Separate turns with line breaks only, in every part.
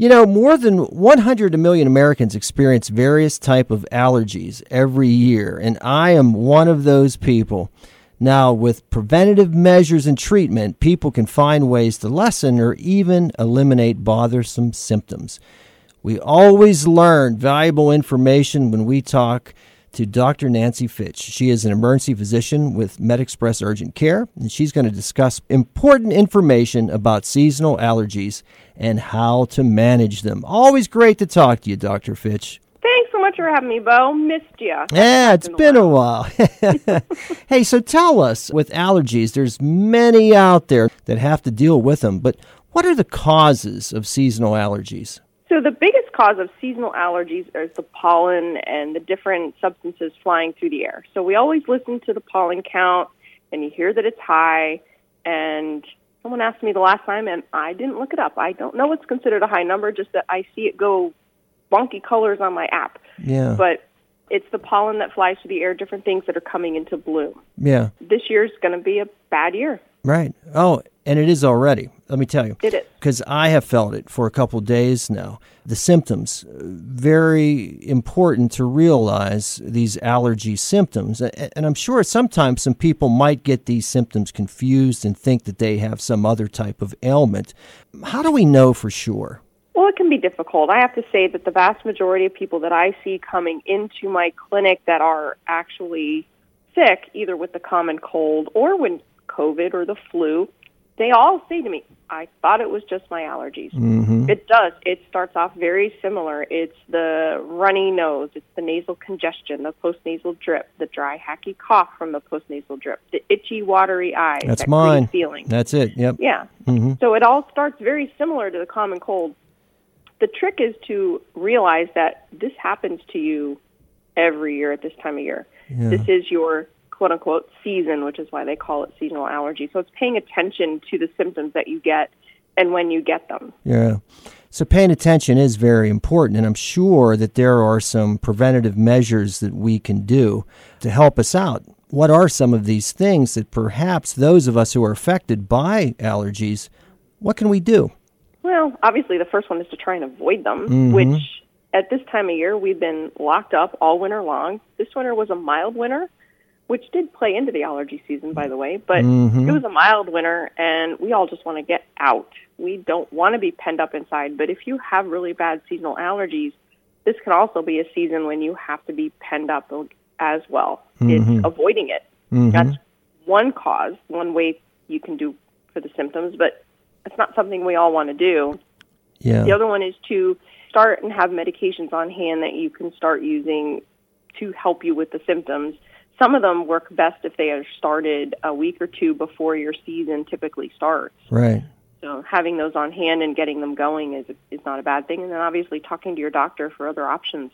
You know, more than 100 million Americans experience various type of allergies every year, and I am one of those people. Now, with preventative measures and treatment, people can find ways to lessen or even eliminate bothersome symptoms. We always learn valuable information when we talk to Dr. Nancie Fitch. She is an emergency physician with MedExpress Urgent Care, and she's going to discuss important information about seasonal allergies and how to manage them. Always great to talk to you, Dr. Fitch.
Thanks so much for having me, Bo. Missed you.
Yeah, it's been a while. hey, so tell us with allergies, there's many out there that have to deal with them, but what are the causes of seasonal allergies?
So the biggest cause of seasonal allergies is the pollen and the different substances flying through the air. So we always listen to the pollen count and you hear that it's high and someone asked me the last time and I didn't look it up. I don't know what's considered a high number, just that I see it go wonky colors on my app.
Yeah.
But it's the pollen that flies through the air, different things that are coming into bloom.
Yeah.
This year's going to be a bad year.
Right. Oh, and it is already. Let me tell you.
It is.
Because I have felt it for a couple days now. The symptoms, uh, very important to realize these allergy symptoms. And I'm sure sometimes some people might get these symptoms confused and think that they have some other type of ailment. How do we know for sure?
Well, it can be difficult. I have to say that the vast majority of people that I see coming into my clinic that are actually sick, either with the common cold or with COVID or the flu, they all say to me, I thought it was just my allergies.
Mm-hmm.
It does. It starts off very similar. It's the runny nose, it's the nasal congestion, the postnasal drip, the dry, hacky cough from the postnasal drip, the itchy, watery eyes.
That's
that
mine.
feeling.
That's it. Yep.
Yeah.
Mm-hmm.
So it all starts very similar to the common cold. The trick is to realize that this happens to you every year at this time of year.
Yeah.
This is your quote unquote season, which is why they call it seasonal allergy. So it's paying attention to the symptoms that you get and when you get them.
Yeah. So paying attention is very important, and I'm sure that there are some preventative measures that we can do to help us out. What are some of these things that perhaps those of us who are affected by allergies, what can we do?
Well, obviously, the first one is to try and avoid them,
Mhm.
which at this time of year we've been locked up all winter long. This winter was a mild winter, which did play into the allergy season, by the way, but
Mhm.
it was a mild winter, and we all just want to get out. We don't want to be penned up inside, but if you have really bad seasonal allergies, this can also be a season when you have to be penned up as well.
Mhm.
It's avoiding it.
Mhm.
That's one cause, one way you can do for the symptoms, but it's not something we all want to do.
Yeah.
The other one is to start and have medications on hand that you can start using to help you with the symptoms. Some of them work best if they are started a week or two before your season typically starts.
Right.
So having those on hand and getting them going is is not a bad thing. And then obviously talking to your doctor for other options.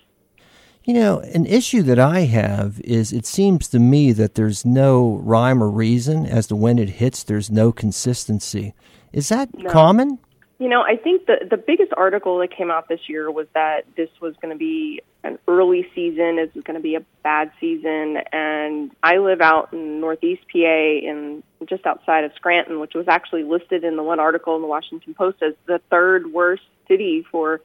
You know, an issue that I have is it seems to me that there's no rhyme or reason as to when it hits, there's no consistency. Is that
No.
common?
You know, I think the the biggest article that came out this year was that this was going to be an early season. This was going to be a bad season, and I live out in Northeast PA, in just outside of Scranton, which was actually listed in the one article in the Washington Post as the third worst city for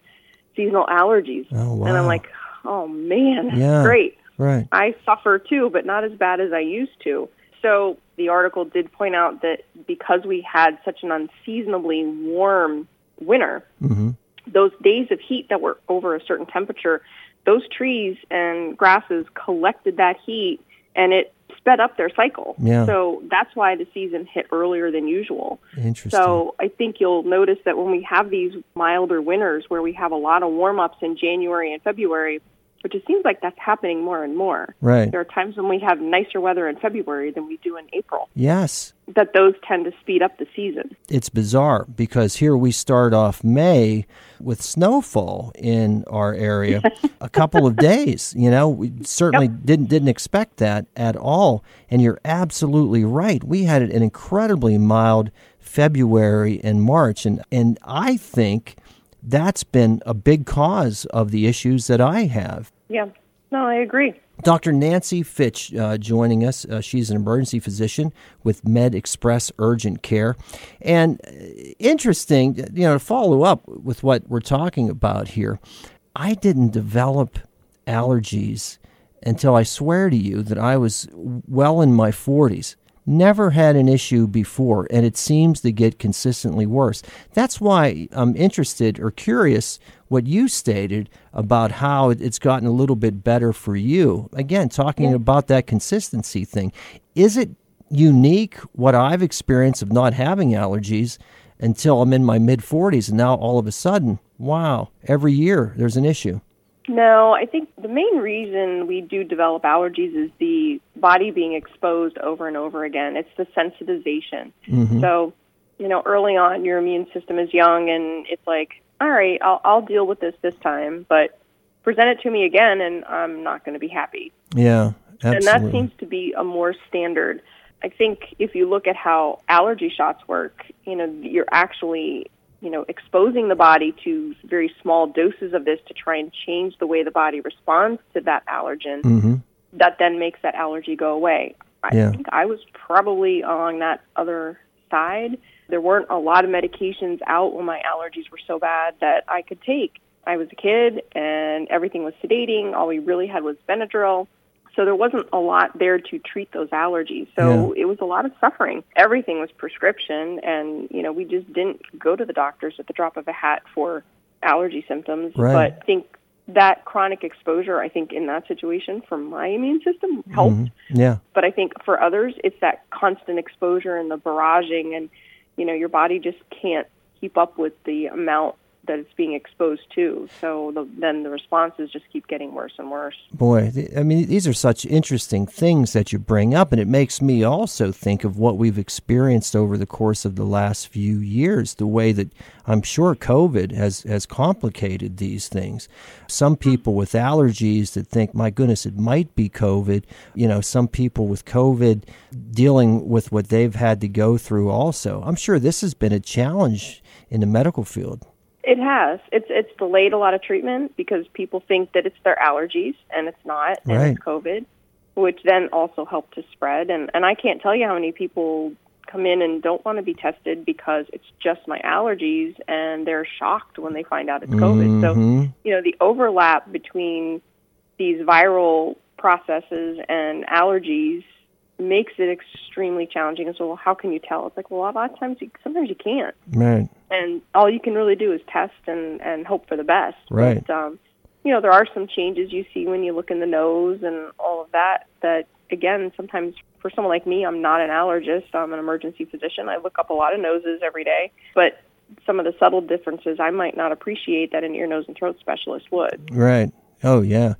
seasonal allergies.
Oh, wow.
And I'm like, oh man,
Yeah.
great.
Right.
I suffer too, but not as bad as I used to. So the article did point out that because we had such an unseasonably warm winter,
hmm
those days of heat that were over a certain temperature, those trees and grasses collected that heat and it sped up their cycle.
Yeah.
So that's why the season hit earlier than usual.
Interesting.
So I think you'll notice that when we have these milder winters where we have a lot of warm ups in January and February, which it seems like that's happening more and more.
right.
There are times when we have nicer weather in February than we do in April.
Yes.
That those tend to speed up the season.
It's bizarre because here we start off May with snowfall in our area a couple of days. You know, we certainly didn't didn't expect that at all. And you're absolutely right. We had an incredibly mild February and March, and and I think that's been a big cause of the issues that I have.
Yeah. No, I agree.
Dr. Nancie Fitch uh, joining us. Uh, she's an emergency physician with MedExpress Urgent Care. And uh, interesting, you know, to follow up with what we're talking about here, I didn't develop allergies until I swear to you that I was well in my 40s. Never had an issue before, and it seems to get consistently worse. That's why I'm interested or curious what you stated about how it's gotten a little bit better for you. Again, talking yeah. about that consistency thing. Is it unique what I've experienced of not having allergies until I'm in my mid 40s, and now all of a sudden, wow, every year there's an issue?
No, I think the main reason we do develop allergies is the body being exposed over and over again. It's the sensitization. Mm-hmm. So, you know, early on, your immune system is young, and it's like, all right, I'll, I'll deal with this this time, but present it to me again, and I'm not going to be happy.
Yeah, absolutely.
And that seems to be a more standard. I think if you look at how allergy shots work, you know, you're actually you know, exposing the body to very small doses of this to try and change the way the body responds to that allergen, mm-hmm. That then makes that allergy go away. I yeah. think I was probably on that other side. There weren't a lot of medications out when my allergies were so bad that I could take. I was a kid and everything was sedating. All we really had was Benadryl. So there wasn't a lot there to treat those allergies. So yeah. it was a lot of suffering. Everything was prescription, and you know we just didn't go to the doctors at the drop of a hat for allergy symptoms.
Right.
But I think that chronic exposure, I think in that situation for my immune system helped.
Mm-hmm. Yeah.
But I think for others, it's that constant exposure and the barraging, and you know your body just can't keep up with the amount that it's being exposed to. So the, then the responses just keep getting worse and worse.
Boy, I mean, these are such interesting things that you bring up, and it makes me also think of what we've experienced over the course of the last few years. The way that I'm sure COVID has has complicated these things. Some people with allergies that think, my goodness, it might be COVID. You know, some people with COVID dealing with what they've had to go through. Also, I'm sure this has been a challenge in the medical field.
It has. It's it's delayed a lot of treatment because people think that it's their allergies and it's not, and
right.
it's COVID, which then also helped to spread. And and I can't tell you how many people come in and don't want to be tested because it's just my allergies, and they're shocked when they find out it's COVID.
Mm-hmm.
So you know the overlap between these viral processes and allergies makes it extremely challenging. And so, well, how can you tell? It's like, well, a lot of times, you, sometimes you can't.
Right.
And all you can really do is test and and hope for the best.
Right.
But, um, you know, there are some changes you see when you look in the nose and all of that. That again, sometimes for someone like me, I'm not an allergist. I'm an emergency physician. I look up a lot of noses every day, but some of the subtle differences I might not appreciate that an ear, nose, and throat specialist would.
Right. Oh yeah.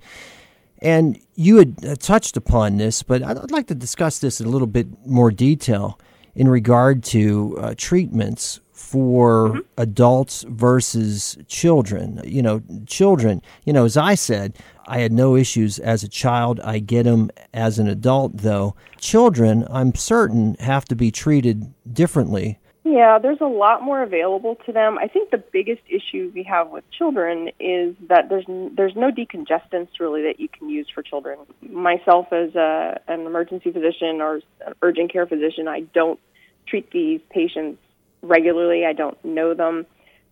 And you had uh, touched upon this, but I'd like to discuss this in a little bit more detail in regard to uh, treatments for mm-hmm. adults versus children. You know, children, you know, as I said, I had no issues as a child. I get them as an adult, though. Children, I'm certain, have to be treated differently
yeah, there's a lot more available to them. I think the biggest issue we have with children is that there's there's no decongestants really that you can use for children. Myself as a, an emergency physician or an urgent care physician, I don't treat these patients regularly. I don't know them.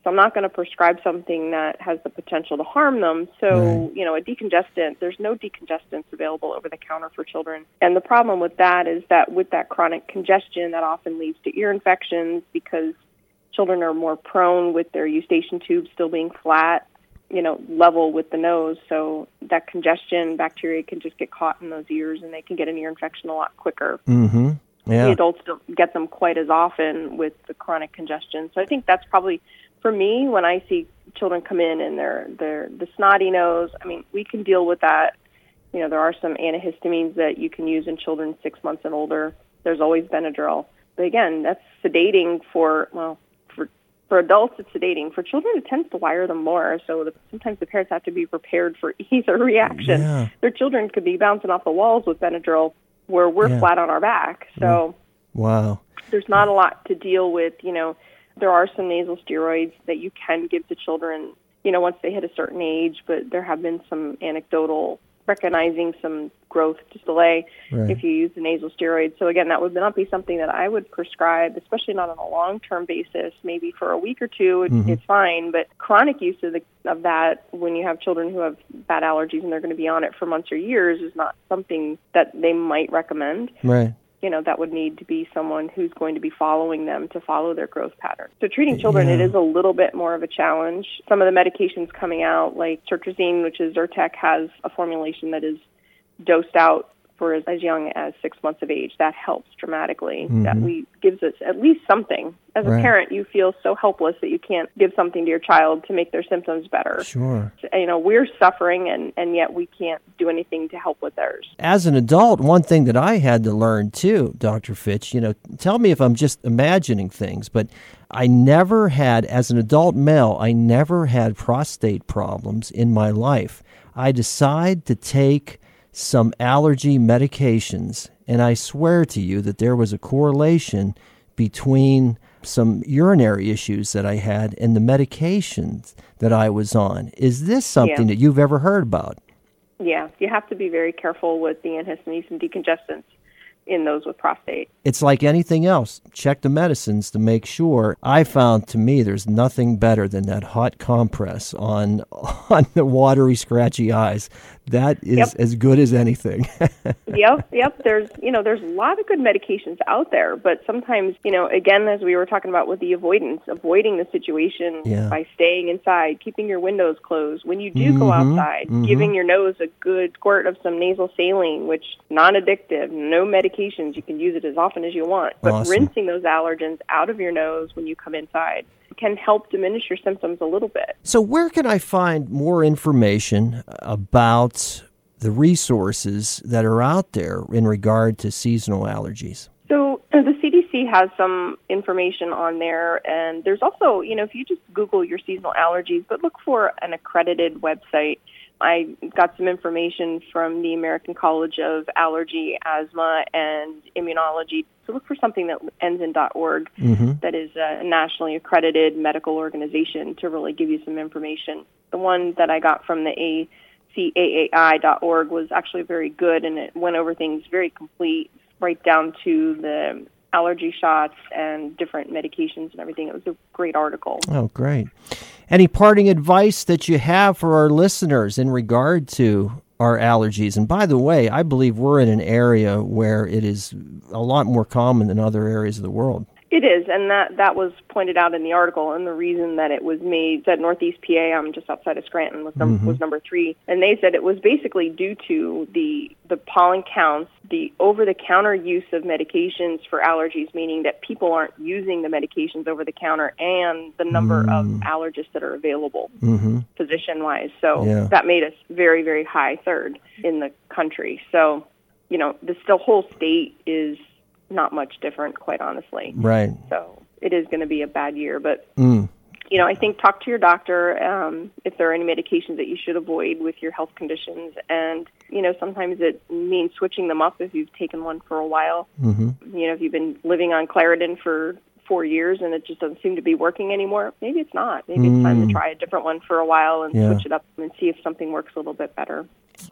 So I'm not going to prescribe something that has the potential to harm them. So, right. you know, a decongestant, there's no decongestants available over the counter for children. And the problem with that is that with that chronic congestion, that often leads to ear infections because children are more prone with their eustachian tubes still being flat, you know, level with the nose. So that congestion bacteria can just get caught in those ears and they can get an ear infection a lot quicker.
Mm-hmm. Yeah.
The adults don't get them quite as often with the chronic congestion. So I think that's probably for me, when I see children come in and they're they're the snotty nose, I mean, we can deal with that. You know, there are some antihistamines that you can use in children six months and older. There's always Benadryl, but again, that's sedating for well, for for adults it's sedating. For children, it tends to wire them more. So the, sometimes the parents have to be prepared for either reaction.
Yeah.
Their children could be bouncing off the walls with Benadryl, where we're
yeah.
flat on our back. So
wow,
there's not a lot to deal with. You know there are some nasal steroids that you can give to children, you know, once they hit a certain age, but there have been some anecdotal recognizing some growth delay
Right.
if you use the nasal steroid. So again, that would not be something that I would prescribe, especially not on a long-term basis. Maybe for a week or 2 it,
Mm-hmm.
it's fine, but chronic use of, the, of that when you have children who have bad allergies and they're going to be on it for months or years is not something that they might recommend
Right.
You know that would need to be someone who's going to be following them to follow their growth pattern. So treating children, it
Yeah.
is a little bit more of a challenge. Some of the medications coming out, like Tertrazine, which is Zyrtec, has a formulation that is dosed out for as, as young as six months of age. That helps dramatically. Mm-hmm. That we gives us at least something. As a parent, you feel so helpless that you can't give something to your child to make their symptoms better.
Sure.
You know, we're suffering, and and yet we can't do anything to help with theirs.
As an adult, one thing that I had to learn too, Dr. Fitch, you know, tell me if I'm just imagining things, but I never had, as an adult male, I never had prostate problems in my life. I decide to take some allergy medications, and I swear to you that there was a correlation between some urinary issues that I had and the medications that I was on. Is this something
Yeah.
that you've ever heard about?
Yeah, you have to be very careful with the antihistamines and decongestants in those with prostate.
it's like anything else. Check the medicines to make sure. I found to me there's nothing better than that hot compress on on the watery, scratchy eyes. That is
Yep.
as good as anything.
yep, yep. There's you know there's a lot of good medications out there, but sometimes you know again as we were talking about with the avoidance, avoiding the situation
Yeah.
by staying inside, keeping your windows closed. When you do go
Mhm,
outside,
mhm.
giving your nose a good squirt of some nasal saline, which non-addictive, no You can use it as often as you want, but
Awesome.
rinsing those allergens out of your nose when you come inside can help diminish your symptoms a little bit.
so, where can I find more information about the resources that are out there in regard to seasonal allergies?
So uh, the CDC has some information on there, and there's also, you know, if you just Google your seasonal allergies, but look for an accredited website. I got some information from the American College of Allergy, Asthma, and Immunology. So look for something that ends in .org
Mm-hmm.
that is a nationally accredited medical organization to really give you some information. The one that I got from the ACAAI.org was actually very good, and it went over things very complete, right down to the allergy shots and different medications and everything. It was a great article.
Oh, great. Any parting advice that you have for our listeners in regard to our allergies? And by the way, I believe we're in an area where it is a lot more common than other areas of the world.
It is, and that that was pointed out in the article. And the reason that it was made said Northeast PA, I'm um, just outside of Scranton, was num- mm-hmm. was number three, and they said it was basically due to the the pollen counts, the over the counter use of medications for allergies, meaning that people aren't using the medications over the counter, and the number of mm. allergists that are available
Mm-hmm.
physician wise. So
Yeah.
that made us very very high third in the country. So you know, the whole state is not much different, quite honestly.
Right.
So it is going to be a bad year, but
Mm.
you know, I think talk to your doctor um, if there are any medications that you should avoid with your health conditions, and you know, sometimes it means switching them up if you've taken one for a while.
Mm-hmm.
You know, if you've been living on Claritin for four years and it just doesn't seem to be working anymore, maybe it's not. Maybe it's time to try a different one for a while and
Yeah.
switch it up and see if something works a little bit better.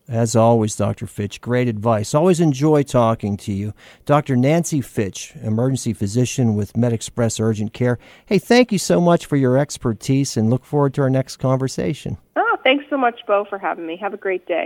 As always, Dr. Fitch, great advice. Always enjoy talking to you. Dr. Nancie Fitch, emergency physician with MedExpress Urgent Care. Hey, thank you so much for your expertise and look forward to our next conversation.
Oh, thanks so much, Bo, for having me. Have a great day.